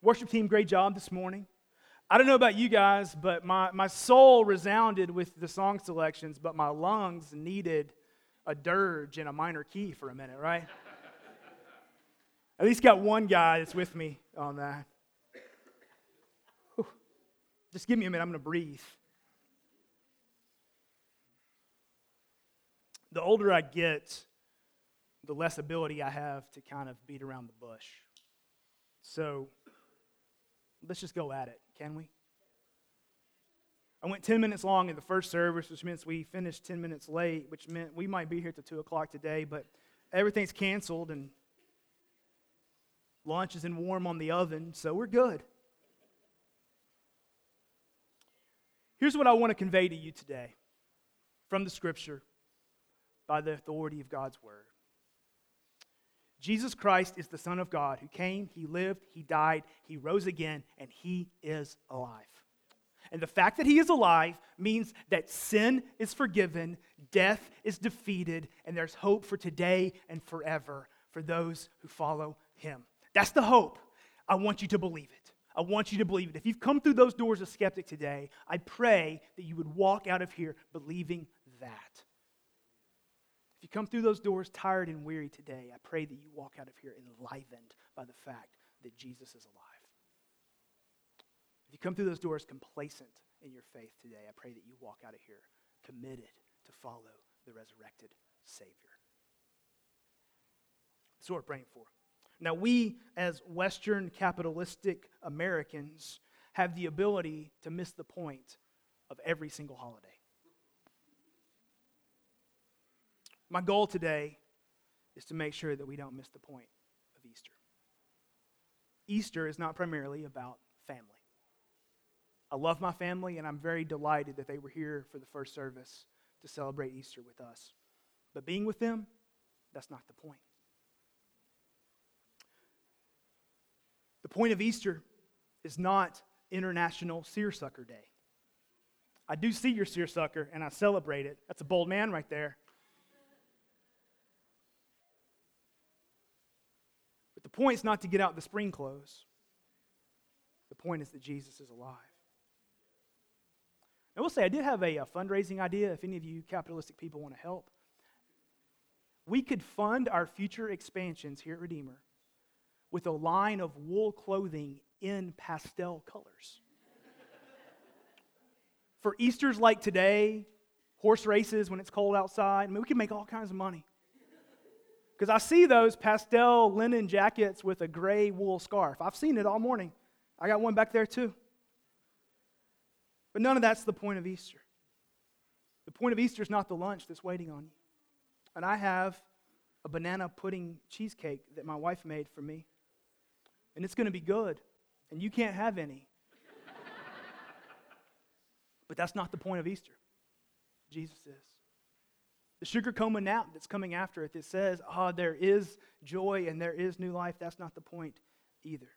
Worship team, great job this morning. I don't know about you guys, but my, my soul resounded with the song selections, but my lungs needed a dirge in a minor key for a minute, right? At least got one guy that's with me on that. Just give me a minute, I'm going to breathe. The older I get, the less ability I have to kind of beat around the bush. So let's just go at it, can we? I went 10 minutes long in the first service, which means we finished 10 minutes late, which meant we might be here till 2 o'clock today, but everything's canceled and lunch is in warm on the oven, so we're good. Here's what I want to convey to you today from the scripture by the authority of God's word. Jesus Christ is the Son of God who came, He lived, He died, He rose again, and He is alive. And the fact that he is alive means that sin is forgiven, death is defeated, and there's hope for today and forever for those who follow him. That's the hope. I want you to believe it. I want you to believe it. If you've come through those doors of skeptic today, I pray that you would walk out of here believing that. If you come through those doors tired and weary today, I pray that you walk out of here enlivened by the fact that Jesus is alive. If you come through those doors complacent in your faith today, I pray that you walk out of here committed to follow the resurrected Savior. That's what we're praying for. Now, we, as Western capitalistic Americans, have the ability to miss the point of every single holiday. My goal today is to make sure that we don't miss the point of Easter. Easter is not primarily about family. I love my family, and I'm very delighted that they were here for the first service to celebrate Easter with us. But being with them, that's not the point. The point of Easter is not International Seersucker Day. I do see your seersucker and I celebrate it. That's a bold man right there. But the point is not to get out the spring clothes. The point is that Jesus is alive. I will say, I did have a, a fundraising idea if any of you capitalistic people want to help. We could fund our future expansions here at Redeemer with a line of wool clothing in pastel colors. For Easter's like today, horse races when it's cold outside, I mean, we can make all kinds of money. Because I see those pastel linen jackets with a gray wool scarf. I've seen it all morning. I got one back there too. But none of that's the point of Easter. The point of Easter is not the lunch that's waiting on you. And I have a banana pudding cheesecake that my wife made for me. And it's going to be good. And you can't have any. but that's not the point of Easter. Jesus is. The sugar coma nap that's coming after it that says, ah, oh, there is joy and there is new life, that's not the point either.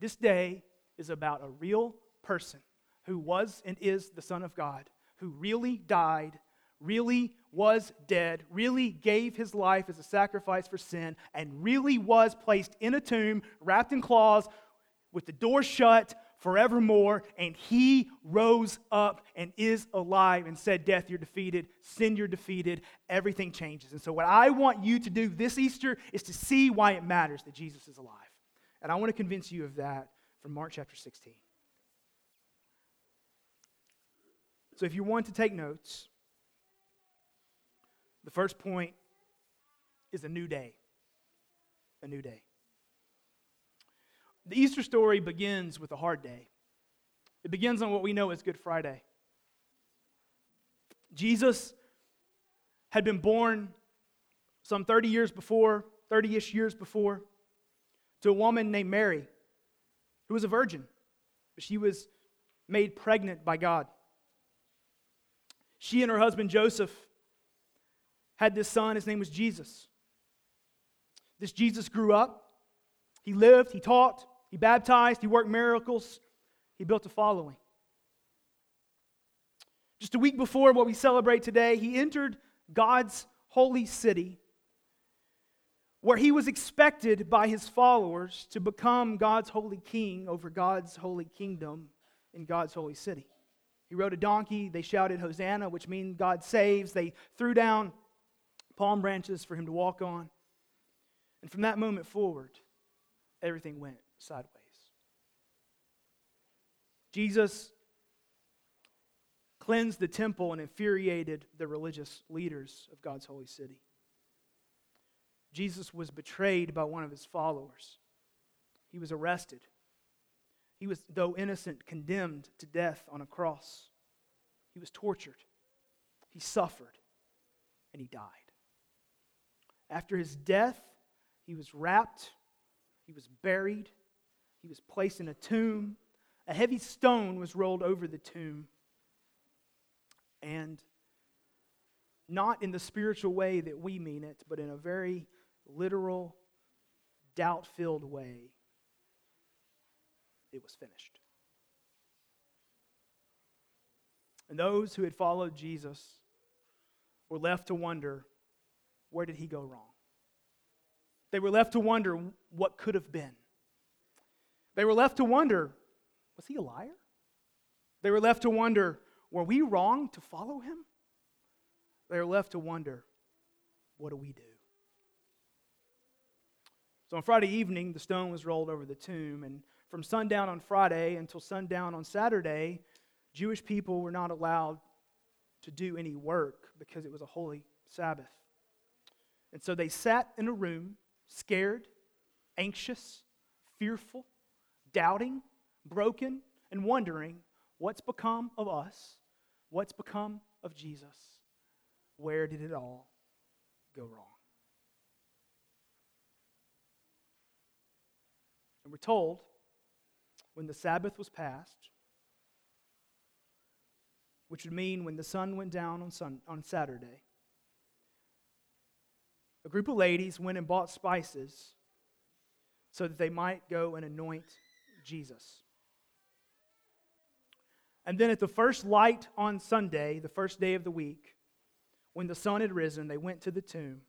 This day is about a real person who was and is the Son of God, who really died, really was dead, really gave his life as a sacrifice for sin, and really was placed in a tomb, wrapped in cloths, with the door shut forevermore, and he rose up and is alive and said, Death, you're defeated, sin, you're defeated, everything changes. And so, what I want you to do this Easter is to see why it matters that Jesus is alive. And I want to convince you of that from Mark chapter 16. So if you want to take notes, the first point is a new day. A new day. The Easter story begins with a hard day. It begins on what we know as Good Friday. Jesus had been born some 30 years before, 30 ish years before, to a woman named Mary, who was a virgin, she was made pregnant by God. She and her husband Joseph had this son. His name was Jesus. This Jesus grew up. He lived, he taught, he baptized, he worked miracles, he built a following. Just a week before what we celebrate today, he entered God's holy city where he was expected by his followers to become God's holy king over God's holy kingdom in God's holy city. He rode a donkey. They shouted, Hosanna, which means God saves. They threw down palm branches for him to walk on. And from that moment forward, everything went sideways. Jesus cleansed the temple and infuriated the religious leaders of God's holy city. Jesus was betrayed by one of his followers. He was arrested. He was, though innocent, condemned to death on a cross. He was tortured. He suffered. And he died. After his death, he was wrapped. He was buried. He was placed in a tomb. A heavy stone was rolled over the tomb. And not in the spiritual way that we mean it, but in a very literal, doubt filled way, it was finished. And those who had followed Jesus were left to wonder where did he go wrong? They were left to wonder what could have been. They were left to wonder was he a liar? They were left to wonder were we wrong to follow him? They were left to wonder what do we do? So on Friday evening, the stone was rolled over the tomb, and from sundown on Friday until sundown on Saturday, Jewish people were not allowed to do any work because it was a holy Sabbath. And so they sat in a room, scared, anxious, fearful, doubting, broken, and wondering what's become of us, what's become of Jesus, where did it all go wrong? And we're told when the Sabbath was passed, which would mean when the sun went down on, sun, on Saturday, a group of ladies went and bought spices so that they might go and anoint Jesus. And then at the first light on Sunday, the first day of the week, when the sun had risen, they went to the tomb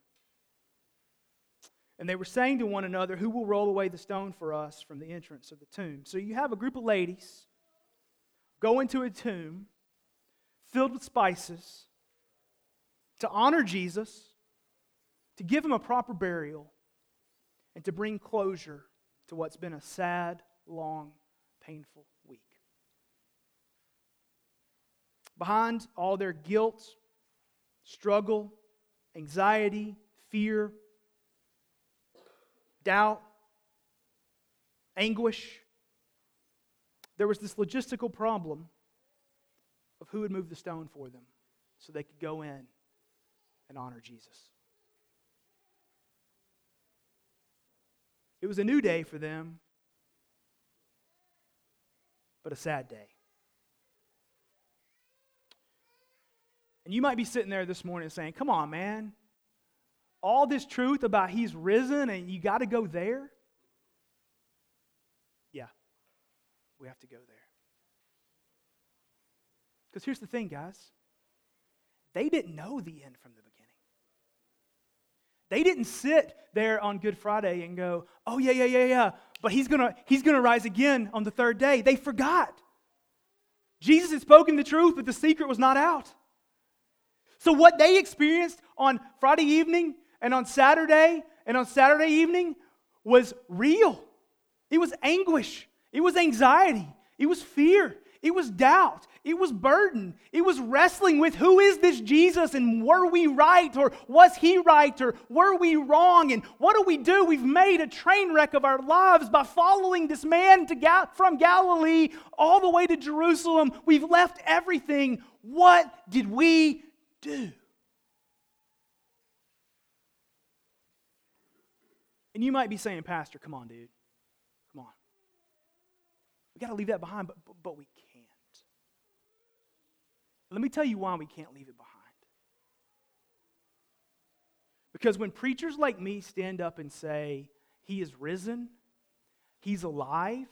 and they were saying to one another, Who will roll away the stone for us from the entrance of the tomb? So you have a group of ladies go into a tomb filled with spices to honor Jesus, to give him a proper burial, and to bring closure to what's been a sad, long, painful week. Behind all their guilt, struggle, anxiety, fear, doubt, anguish. There was this logistical problem of who would move the stone for them so they could go in and honor Jesus. It was a new day for them, but a sad day. And you might be sitting there this morning saying, Come on, man all this truth about he's risen and you got to go there? Yeah, we have to go there. Because here's the thing, guys they didn't know the end from the beginning. They didn't sit there on Good Friday and go, oh, yeah, yeah, yeah, yeah, but he's going to he's gonna rise again on the third day. They forgot. Jesus had spoken the truth, but the secret was not out. So, what they experienced on Friday evening and on Saturday and on Saturday evening was real. It was anguish. It was anxiety. It was fear. It was doubt. It was burden. It was wrestling with who is this Jesus and were we right or was he right or were we wrong and what do we do? We've made a train wreck of our lives by following this man Gal- from Galilee all the way to Jerusalem. We've left everything. What did we do? And you might be saying, Pastor, come on, dude. Come on. We got to leave that behind, but, but, but we. Let me tell you why we can't leave it behind. Because when preachers like me stand up and say, He is risen, He's alive,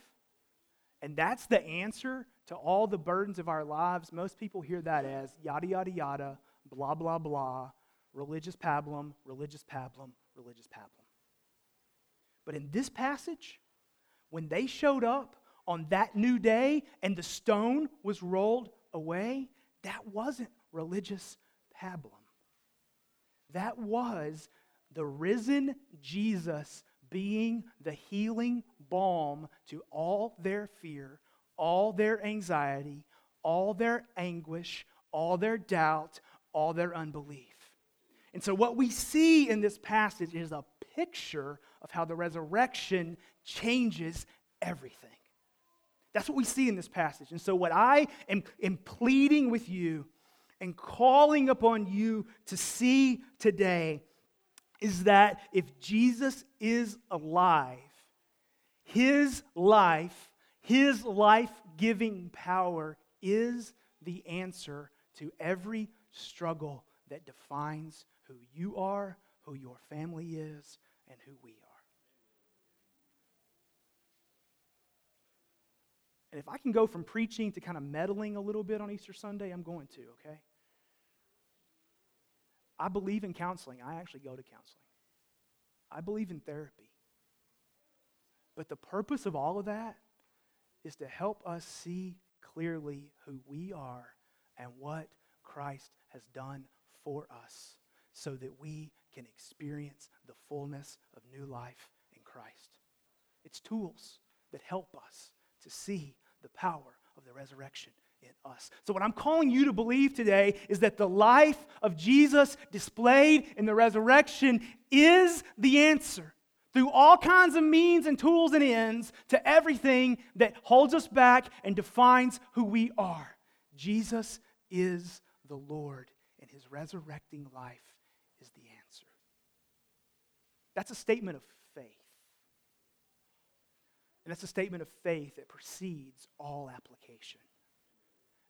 and that's the answer to all the burdens of our lives, most people hear that as yada, yada, yada, blah, blah, blah, religious pablum, religious pablum, religious pablum. But in this passage, when they showed up on that new day and the stone was rolled away, that wasn't religious pablum. That was the risen Jesus being the healing balm to all their fear, all their anxiety, all their anguish, all their doubt, all their unbelief. And so, what we see in this passage is a picture of how the resurrection changes everything. That's what we see in this passage. And so, what I am, am pleading with you and calling upon you to see today is that if Jesus is alive, his life, his life giving power is the answer to every struggle that defines who you are, who your family is, and who we are. And if I can go from preaching to kind of meddling a little bit on Easter Sunday, I'm going to, okay? I believe in counseling. I actually go to counseling. I believe in therapy. But the purpose of all of that is to help us see clearly who we are and what Christ has done for us so that we can experience the fullness of new life in Christ. It's tools that help us to see the power of the resurrection in us. So, what I'm calling you to believe today is that the life of Jesus displayed in the resurrection is the answer through all kinds of means and tools and ends to everything that holds us back and defines who we are. Jesus is the Lord, and his resurrecting life is the answer. That's a statement of faith. And that's a statement of faith that precedes all application.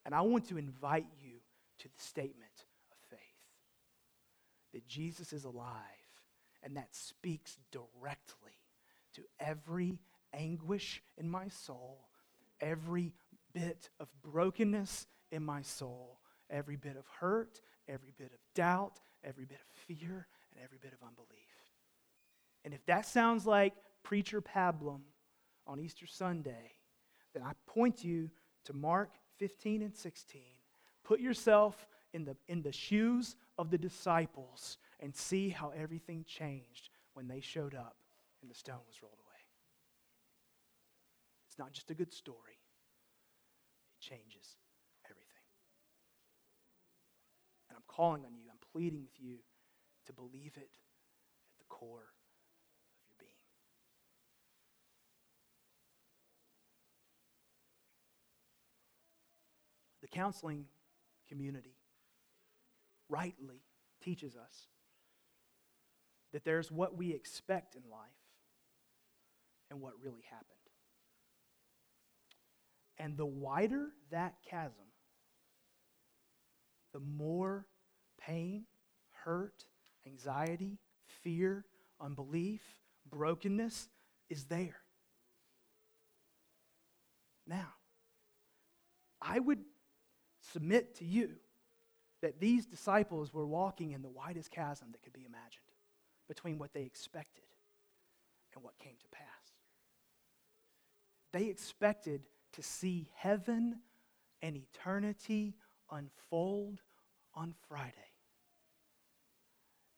And I want to invite you to the statement of faith that Jesus is alive, and that speaks directly to every anguish in my soul, every bit of brokenness in my soul, every bit of hurt, every bit of doubt, every bit of fear, and every bit of unbelief. And if that sounds like preacher pablum on Easter Sunday, then I point you to Mark 15 and 16. Put yourself in the, in the shoes of the disciples and see how everything changed when they showed up and the stone was rolled away. It's not just a good story, it changes everything. And I'm calling on you, I'm pleading with you to believe it at the core The counseling community rightly teaches us that there's what we expect in life and what really happened. And the wider that chasm, the more pain, hurt, anxiety, fear, unbelief, brokenness is there. Now, I would submit to you that these disciples were walking in the widest chasm that could be imagined between what they expected and what came to pass. They expected to see heaven and eternity unfold on Friday.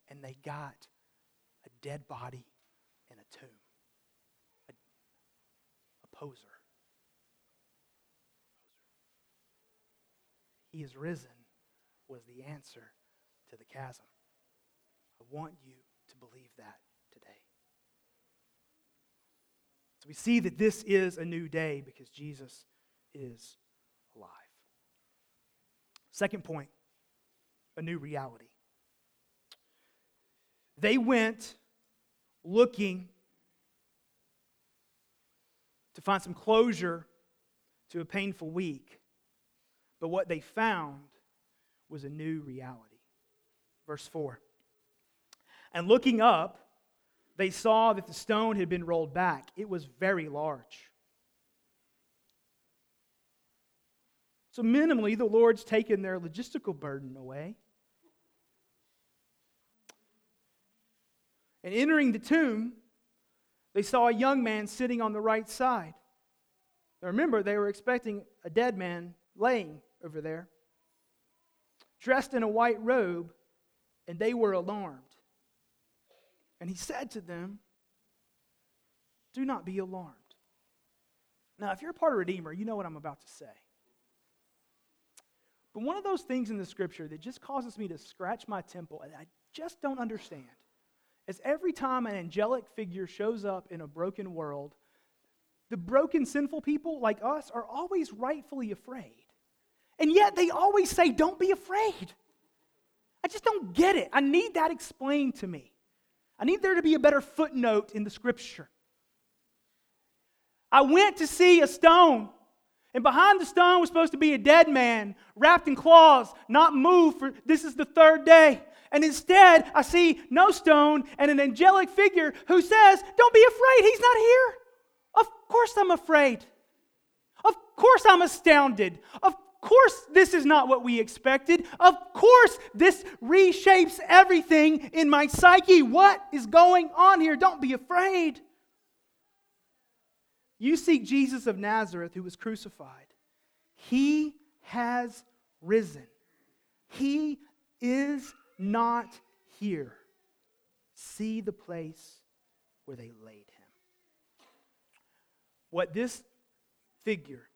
And they got a dead body in a tomb, a, a poser. He is risen was the answer to the chasm. I want you to believe that today. So we see that this is a new day because Jesus is alive. Second point a new reality. They went looking to find some closure to a painful week. But what they found was a new reality. Verse 4. And looking up, they saw that the stone had been rolled back. It was very large. So, minimally, the Lord's taken their logistical burden away. And entering the tomb, they saw a young man sitting on the right side. Now remember, they were expecting a dead man laying over there, dressed in a white robe, and they were alarmed. And he said to them, Do not be alarmed. Now, if you're a part of Redeemer, you know what I'm about to say. But one of those things in the scripture that just causes me to scratch my temple and I just don't understand is every time an angelic figure shows up in a broken world, the broken, sinful people like us are always rightfully afraid. And yet they always say, Don't be afraid. I just don't get it. I need that explained to me. I need there to be a better footnote in the scripture. I went to see a stone, and behind the stone was supposed to be a dead man wrapped in cloths, not moved for this is the third day. And instead, I see no stone and an angelic figure who says, Don't be afraid, he's not here. Of course, I'm afraid. Of course, I'm astounded. Of course, this is not what we expected. Of course, this reshapes everything in my psyche. What is going on here? Don't be afraid. You seek Jesus of Nazareth who was crucified. He has risen. He is not here. See the place where they laid him. What this figure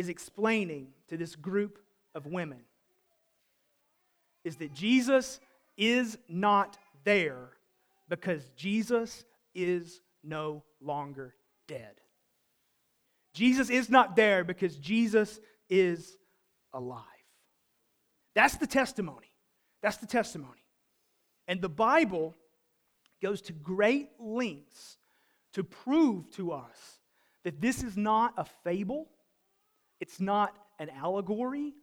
is explaining to this group of women is that Jesus is not there because Jesus is no longer dead. Jesus is not there because Jesus is alive. That's the testimony. That's the testimony. And the Bible goes to great lengths to prove to us that this is not a fable, it's not an allegory,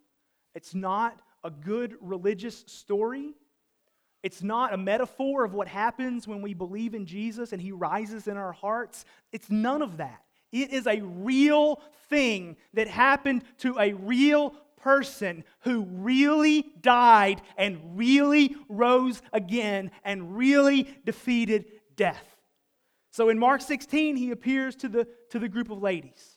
it's not a good religious story. It's not a metaphor of what happens when we believe in Jesus and he rises in our hearts. It's none of that. It is a real thing that happened to a real person who really died and really rose again and really defeated death. So in Mark 16, he appears to the, to the group of ladies.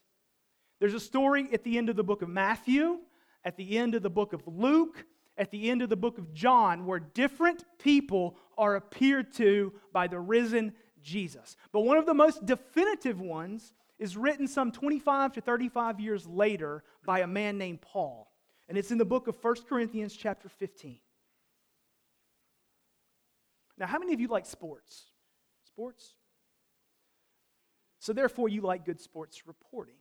There's a story at the end of the book of Matthew, at the end of the book of Luke, at the end of the book of John, where different people are appeared to by the risen Jesus. But one of the most definitive ones is written some 25 to 35 years later by a man named Paul and it's in the book of 1 Corinthians, chapter 15. Now, how many of you like sports? Sports? So, therefore, you like good sports reporting.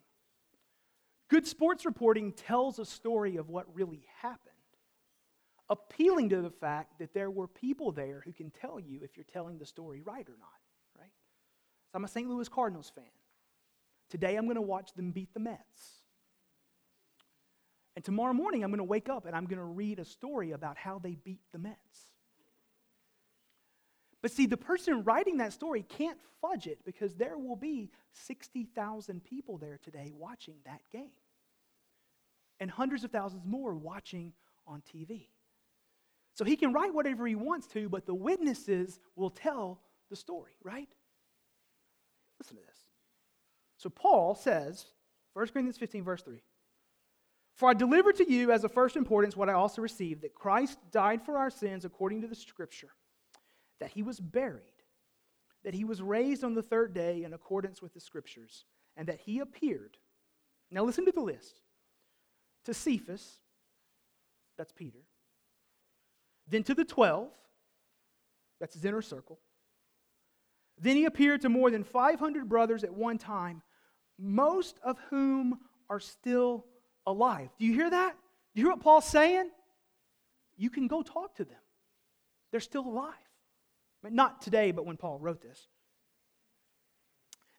Good sports reporting tells a story of what really happened, appealing to the fact that there were people there who can tell you if you're telling the story right or not, right? So, I'm a St. Louis Cardinals fan. Today, I'm going to watch them beat the Mets. And tomorrow morning, I'm going to wake up and I'm going to read a story about how they beat the Mets. But see, the person writing that story can't fudge it because there will be 60,000 people there today watching that game. And hundreds of thousands more watching on TV. So he can write whatever he wants to, but the witnesses will tell the story, right? Listen to this. So Paul says, 1 Corinthians 15, verse 3 for I delivered to you as of first importance what I also received that Christ died for our sins according to the Scripture, that he was buried, that he was raised on the third day in accordance with the Scriptures, and that he appeared. Now listen to the list to Cephas, that's Peter, then to the twelve, that's his inner circle. Then he appeared to more than 500 brothers at one time, most of whom are still alive. Do you hear that? Do you hear what Paul's saying? You can go talk to them. They're still alive. Not today, but when Paul wrote this.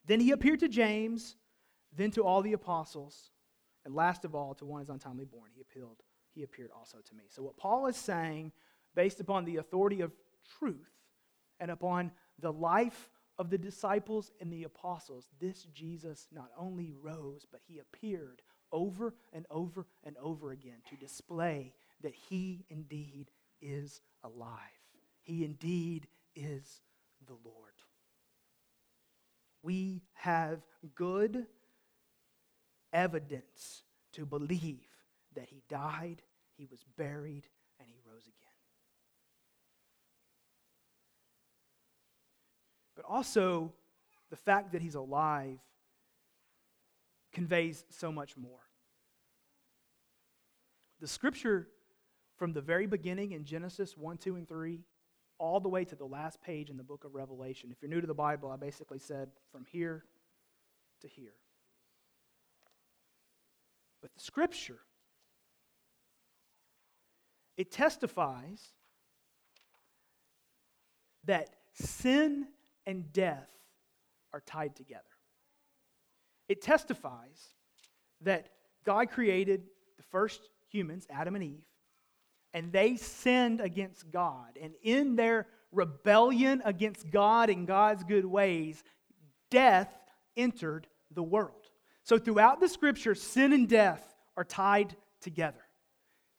Then he appeared to James, then to all the apostles, and last of all to one as untimely born. He appealed, he appeared also to me. So what Paul is saying, based upon the authority of truth and upon the life of the disciples and the apostles, this Jesus not only rose, but he appeared over and over and over again to display that he indeed is alive. He indeed is the Lord. we have good evidence to believe that he died, he was buried, and he rose again. But also, the fact that he's alive conveys so much more. The scripture from the very beginning in Genesis 1, 2, and 3, all the way to the last page in the book of Revelation. If you're new to the Bible, I basically said from here to here. But the scripture, it testifies that sin and death are tied together. It testifies that God created the first humans, Adam and Eve, and they sinned against God. And in their rebellion against God and God's good ways, death entered the world. So throughout the scripture, sin and death are tied together.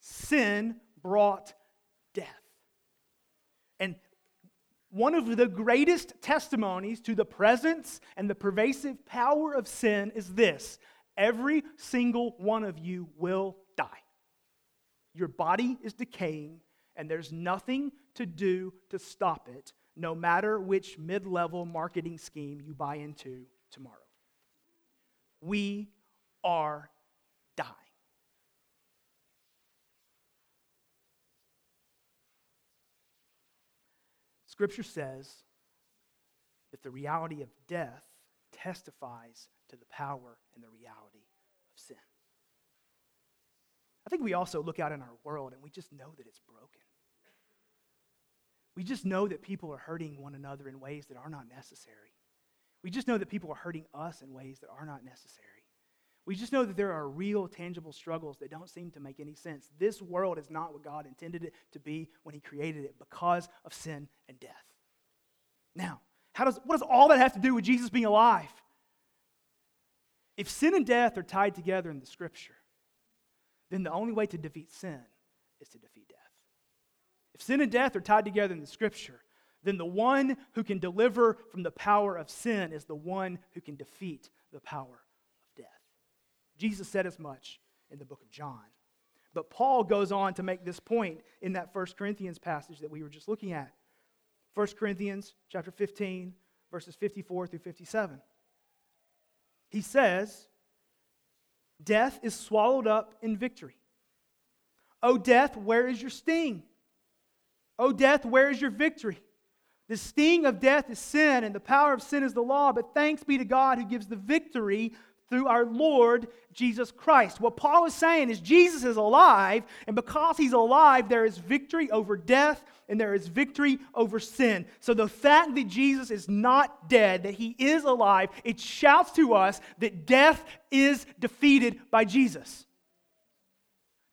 Sin brought death. And one of the greatest testimonies to the presence and the pervasive power of sin is this every single one of you will die. Your body is decaying, and there's nothing to do to stop it, no matter which mid level marketing scheme you buy into tomorrow. We are dying. Scripture says that the reality of death testifies to the power and the reality of sin. I think we also look out in our world and we just know that it's broken. We just know that people are hurting one another in ways that are not necessary. We just know that people are hurting us in ways that are not necessary. We just know that there are real, tangible struggles that don't seem to make any sense. This world is not what God intended it to be when He created it because of sin and death. Now, how does, what does all that have to do with Jesus being alive? If sin and death are tied together in the Scripture, then the only way to defeat sin is to defeat death. If sin and death are tied together in the Scripture, then the one who can deliver from the power of sin is the one who can defeat the power of death. Jesus said as much in the book of John. But Paul goes on to make this point in that 1 Corinthians passage that we were just looking at. 1 Corinthians chapter 15 verses 54 through 57. He says, "Death is swallowed up in victory. O death, where is your sting? O death, where is your victory? The sting of death is sin, and the power of sin is the law, but thanks be to God who gives the victory through our Lord Jesus Christ. What Paul is saying is Jesus is alive, and because he's alive, there is victory over death and there is victory over sin. So the fact that Jesus is not dead, that he is alive, it shouts to us that death is defeated by Jesus.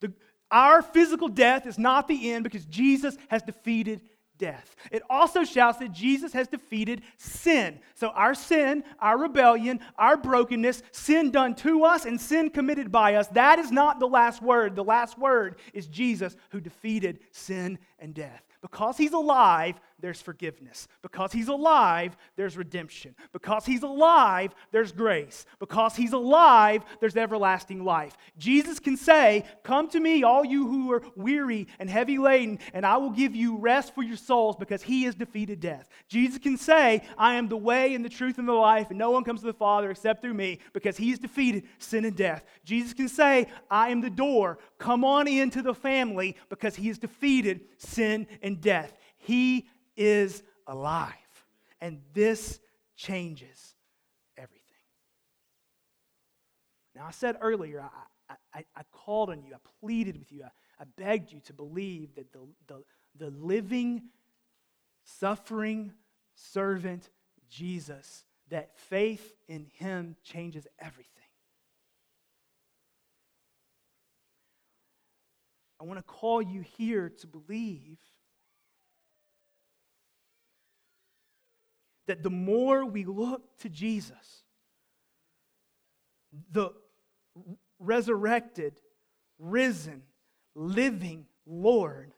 The, our physical death is not the end because Jesus has defeated death. It also shouts that Jesus has defeated sin. So, our sin, our rebellion, our brokenness, sin done to us and sin committed by us, that is not the last word. The last word is Jesus who defeated sin and death. Because he's alive, there's forgiveness. Because he's alive, there's redemption. Because he's alive, there's grace. Because he's alive, there's everlasting life. Jesus can say, Come to me, all you who are weary and heavy laden, and I will give you rest for your souls because he has defeated death. Jesus can say, I am the way and the truth and the life, and no one comes to the Father except through me because he has defeated sin and death. Jesus can say, I am the door. Come on into the family because he has defeated sin and death. He is alive. And this changes everything. Now, I said earlier, I, I, I called on you, I pleaded with you, I, I begged you to believe that the, the, the living, suffering servant Jesus, that faith in him changes everything. I want to call you here to believe that the more we look to Jesus, the resurrected, risen, living Lord,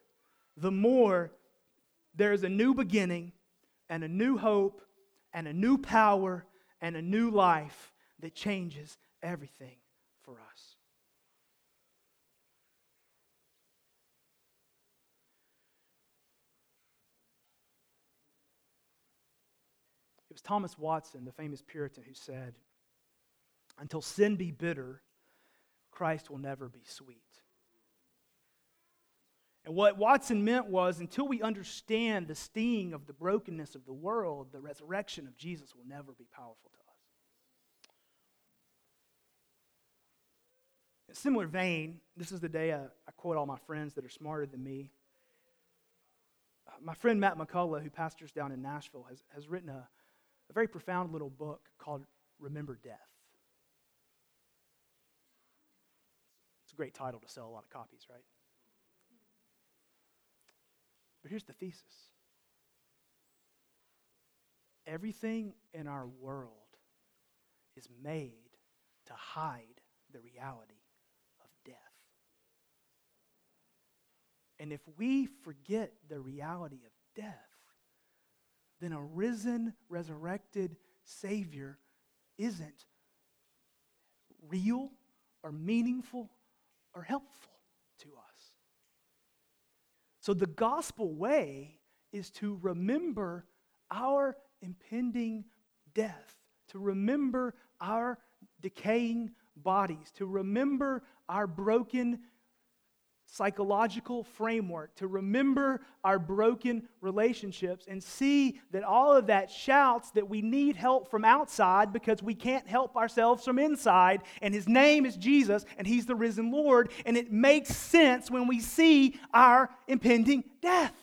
the more there is a new beginning and a new hope and a new power and a new life that changes everything for us. It was Thomas Watson, the famous Puritan, who said, Until sin be bitter, Christ will never be sweet. And what Watson meant was until we understand the sting of the brokenness of the world, the resurrection of Jesus will never be powerful to us. In similar vein, this is the day I, I quote all my friends that are smarter than me. Uh, my friend Matt McCullough, who pastors down in Nashville, has, has written a, a very profound little book called Remember Death. It's a great title to sell a lot of copies, right? But here's the thesis everything in our world is made to hide the reality of death. And if we forget the reality of death, then a risen, resurrected Savior isn't real or meaningful or helpful to us. So the gospel way is to remember our impending death, to remember our decaying bodies, to remember our broken psychological framework to remember our broken relationships and see that all of that shouts that we need help from outside because we can't help ourselves from inside. And his name is Jesus, and he's the risen Lord. And it makes sense when we see our impending death.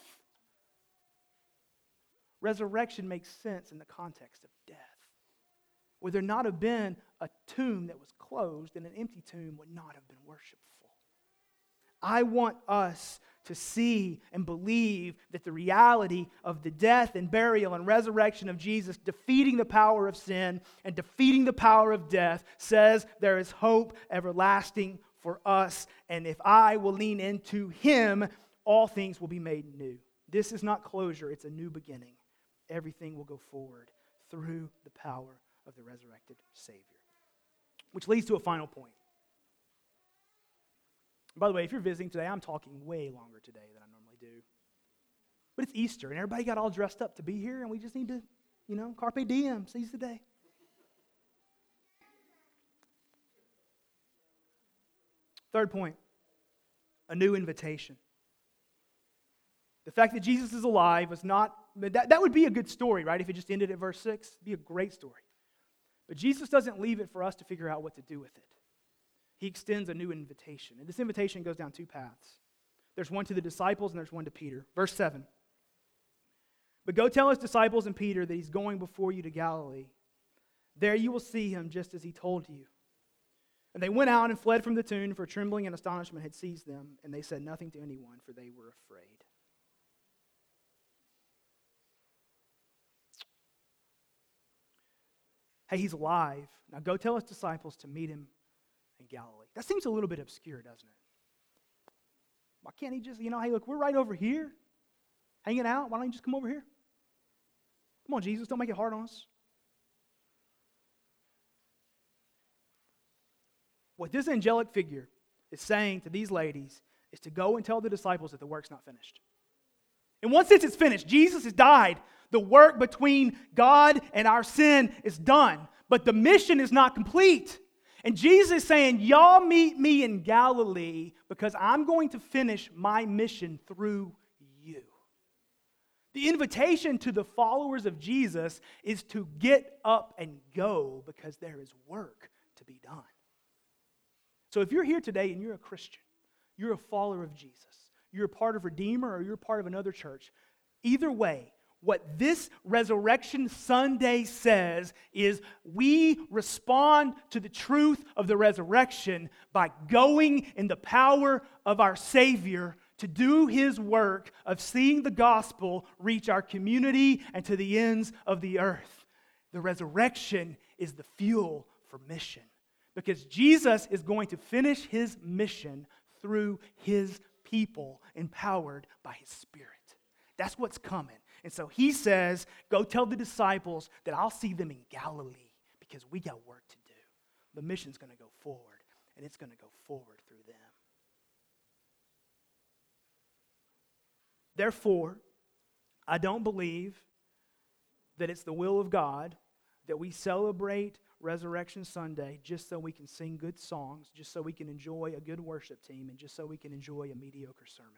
Resurrection makes sense in the context of death. Would there not have been a tomb that was closed, and an empty tomb would not have been worshipful. I want us to see and believe that the reality of the death and burial and resurrection of Jesus, defeating the power of sin and defeating the power of death, says there is hope everlasting for us. And if I will lean into Him, all things will be made new. This is not closure, it's a new beginning. Everything will go forward through the power of the resurrected Savior. Which leads to a final point. By the way, if you're visiting today, I'm talking way longer today than I normally do. But it's Easter, and everybody got all dressed up to be here, and we just need to, you know, carpe diem, seize the day. Third point a new invitation. The fact that Jesus is alive was not, that, that would be a good story, right? If it just ended at verse 6, it'd be a great story. But Jesus doesn't leave it for us to figure out what to do with it he extends a new invitation. And this invitation goes down two paths there's one to the disciples, and there's one to Peter. Verse 7. But go tell his disciples and Peter that he's going before you to Galilee. There you will see him just as he told you. And they went out and fled from the tomb, for trembling and astonishment had seized them, and they said nothing to anyone, for they were afraid. Hey, he's alive. Now go tell his disciples to meet him Galilee. That seems a little bit obscure, doesn't it? Why can't he just, you know, hey, look, we're right over here hanging out. Why don't you just come over here? Come on, Jesus, don't make it hard on us. What this angelic figure is saying to these ladies is to go and tell the disciples that the work's not finished. In one sense, it's finished. Jesus has died. The work between God and our sin is done, but the mission is not complete. And Jesus saying, Y'all meet me in Galilee because I'm going to finish my mission through you. The invitation to the followers of Jesus is to get up and go because there is work to be done. So if you're here today and you're a Christian, you're a follower of Jesus, you're a part of Redeemer or you're part of another church, either way, what this Resurrection Sunday says is we respond to the truth of the resurrection by going in the power of our Savior to do His work of seeing the gospel reach our community and to the ends of the earth. The resurrection is the fuel for mission because Jesus is going to finish His mission through His people empowered by His Spirit. That's what's coming. And so he says, Go tell the disciples that I'll see them in Galilee because we got work to do. The mission's going to go forward, and it's going to go forward through them. Therefore, I don't believe that it's the will of God that we celebrate Resurrection Sunday just so we can sing good songs, just so we can enjoy a good worship team, and just so we can enjoy a mediocre sermon.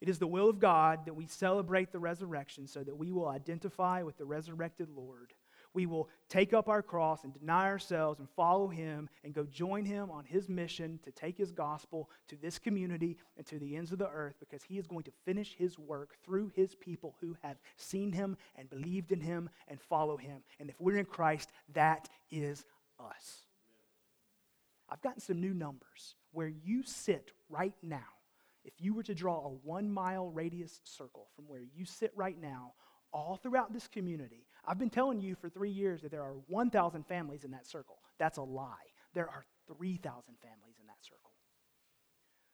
It is the will of God that we celebrate the resurrection so that we will identify with the resurrected Lord we will take up our cross and deny ourselves and follow him and go join him on his mission to take his gospel to this community and to the ends of the earth because he is going to finish his work through his people who have seen him and believed in him and follow him. And if we're in Christ, that is us. I've gotten some new numbers where you sit right now. If you were to draw a one mile radius circle from where you sit right now, all throughout this community, I've been telling you for three years that there are 1,000 families in that circle. That's a lie. There are 3,000 families in that circle.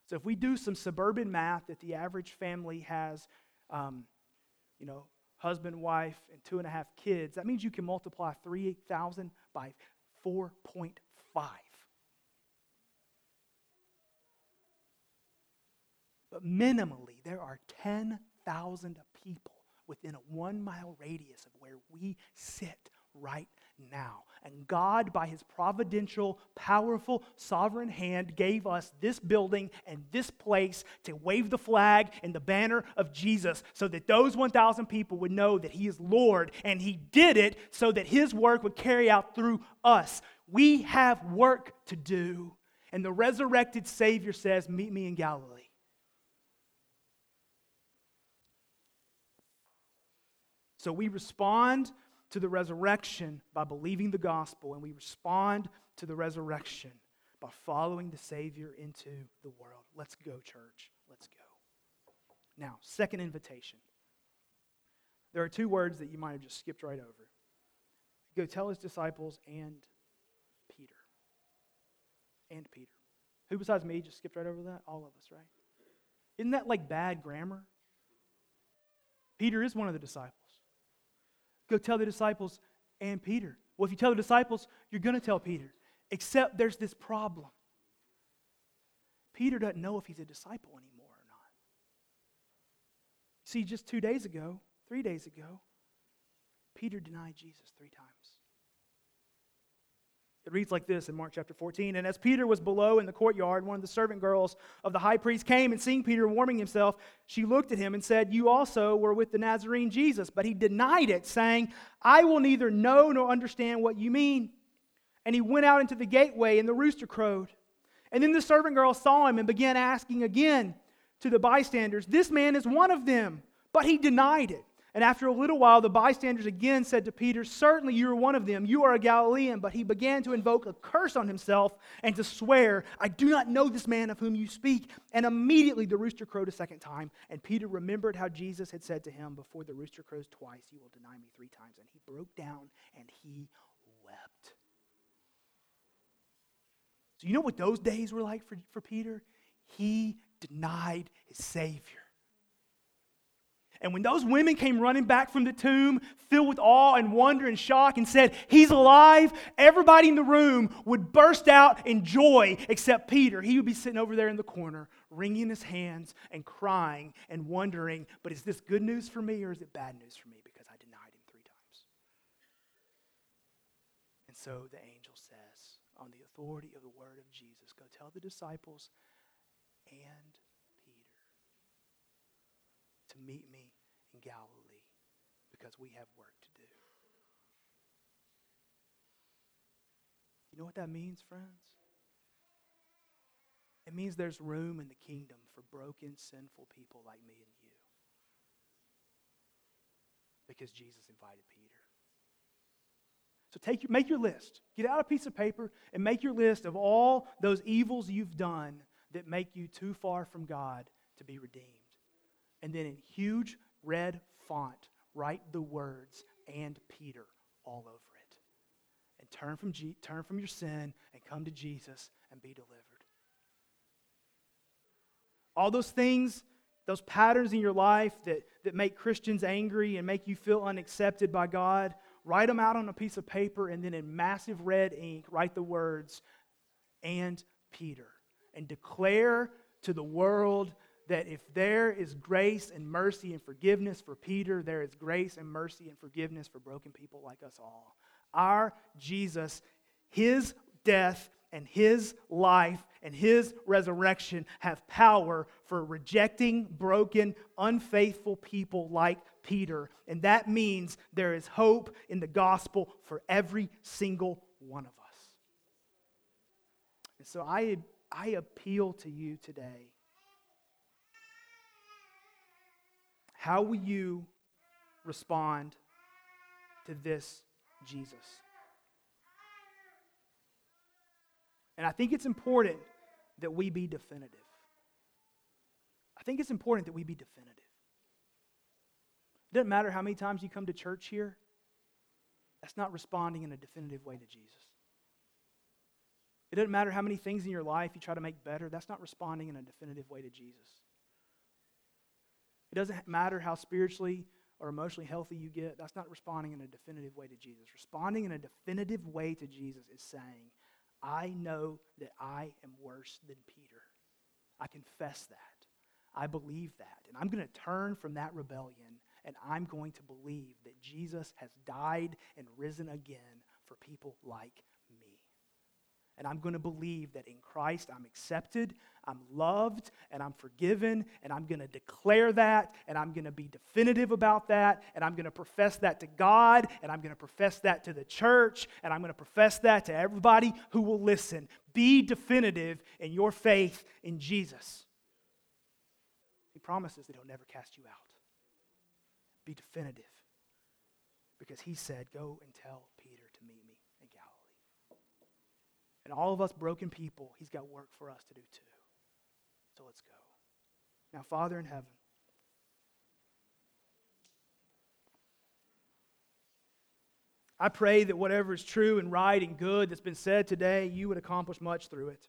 So if we do some suburban math that the average family has, um, you know, husband, wife, and two and a half kids, that means you can multiply 3,000 by 4.5. But minimally, there are 10,000 people within a one mile radius of where we sit right now. And God, by his providential, powerful, sovereign hand, gave us this building and this place to wave the flag and the banner of Jesus so that those 1,000 people would know that he is Lord. And he did it so that his work would carry out through us. We have work to do. And the resurrected Savior says, Meet me in Galilee. So we respond to the resurrection by believing the gospel, and we respond to the resurrection by following the Savior into the world. Let's go, church. Let's go. Now, second invitation. There are two words that you might have just skipped right over. Go tell his disciples and Peter. And Peter. Who besides me just skipped right over that? All of us, right? Isn't that like bad grammar? Peter is one of the disciples. Go tell the disciples and Peter. Well, if you tell the disciples, you're going to tell Peter. Except there's this problem. Peter doesn't know if he's a disciple anymore or not. See, just two days ago, three days ago, Peter denied Jesus three times. It reads like this in Mark chapter 14. And as Peter was below in the courtyard, one of the servant girls of the high priest came and seeing Peter warming himself, she looked at him and said, You also were with the Nazarene Jesus. But he denied it, saying, I will neither know nor understand what you mean. And he went out into the gateway, and the rooster crowed. And then the servant girl saw him and began asking again to the bystanders, This man is one of them. But he denied it. And after a little while, the bystanders again said to Peter, Certainly you are one of them. You are a Galilean. But he began to invoke a curse on himself and to swear, I do not know this man of whom you speak. And immediately the rooster crowed a second time. And Peter remembered how Jesus had said to him, Before the rooster crows twice, you will deny me three times. And he broke down and he wept. So, you know what those days were like for, for Peter? He denied his Savior. And when those women came running back from the tomb, filled with awe and wonder and shock, and said, He's alive, everybody in the room would burst out in joy except Peter. He would be sitting over there in the corner, wringing his hands and crying and wondering, But is this good news for me or is it bad news for me because I denied him three times? And so the angel says, On the authority of the word of Jesus, go tell the disciples and Peter to meet me in Galilee because we have work to do. You know what that means, friends? It means there's room in the kingdom for broken, sinful people like me and you. Because Jesus invited Peter. So take your, make your list. Get out a piece of paper and make your list of all those evils you've done that make you too far from God to be redeemed and then in huge red font, write the words and Peter all over it. And turn from, G- turn from your sin and come to Jesus and be delivered. All those things, those patterns in your life that, that make Christians angry and make you feel unaccepted by God, write them out on a piece of paper, and then in massive red ink, write the words, and Peter, and declare to the world that if there is grace and mercy and forgiveness for Peter, there is grace and mercy and forgiveness for broken people like us all. Our Jesus, his death and his life and his resurrection have power for rejecting broken, unfaithful people like Peter. And that means there is hope in the gospel for every single one of us. And so I, I appeal to you today. How will you respond to this Jesus? And I think it's important that we be definitive. I think it's important that we be definitive. It doesn't matter how many times you come to church here, that's not responding in a definitive way to Jesus. It doesn't matter how many things in your life you try to make better, that's not responding in a definitive way to Jesus. It doesn't matter how spiritually or emotionally healthy you get, that's not responding in a definitive way to Jesus. Responding in a definitive way to Jesus is saying, I know that I am worse than Peter. I confess that. I believe that. And I'm going to turn from that rebellion and I'm going to believe that Jesus has died and risen again for people like me. And I'm going to believe that in Christ I'm accepted, I'm loved, and I'm forgiven, and I'm going to declare that, and I'm going to be definitive about that, and I'm going to profess that to God, and I'm going to profess that to the church, and I'm going to profess that to everybody who will listen. Be definitive in your faith in Jesus. He promises that He'll never cast you out. Be definitive. Because He said, Go and tell Peter to meet me in Galilee. And all of us broken people, He's got work for us to do too. So let's go. Now, Father in heaven, I pray that whatever is true and right and good that's been said today, you would accomplish much through it.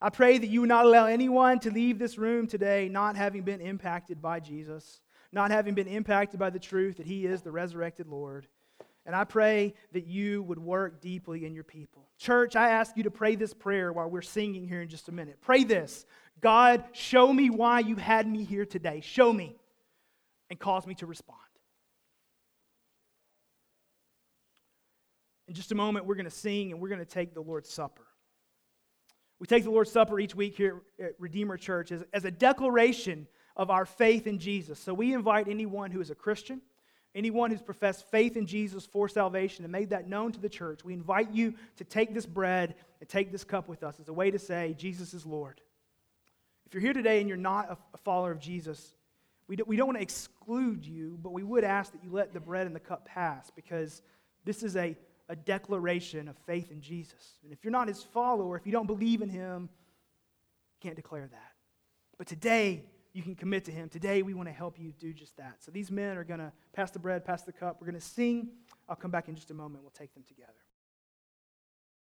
I pray that you would not allow anyone to leave this room today not having been impacted by Jesus, not having been impacted by the truth that he is the resurrected Lord. And I pray that you would work deeply in your people. Church, I ask you to pray this prayer while we're singing here in just a minute. Pray this God, show me why you had me here today. Show me and cause me to respond. In just a moment, we're going to sing and we're going to take the Lord's Supper. We take the Lord's Supper each week here at Redeemer Church as, as a declaration of our faith in Jesus. So we invite anyone who is a Christian Anyone who's professed faith in Jesus for salvation and made that known to the church, we invite you to take this bread and take this cup with us as a way to say, Jesus is Lord. If you're here today and you're not a follower of Jesus, we don't, we don't want to exclude you, but we would ask that you let the bread and the cup pass because this is a, a declaration of faith in Jesus. And if you're not his follower, if you don't believe in him, you can't declare that. But today, you can commit to Him. Today, we want to help you do just that. So these men are going to pass the bread, pass the cup. We're going to sing. I'll come back in just a moment. We'll take them together.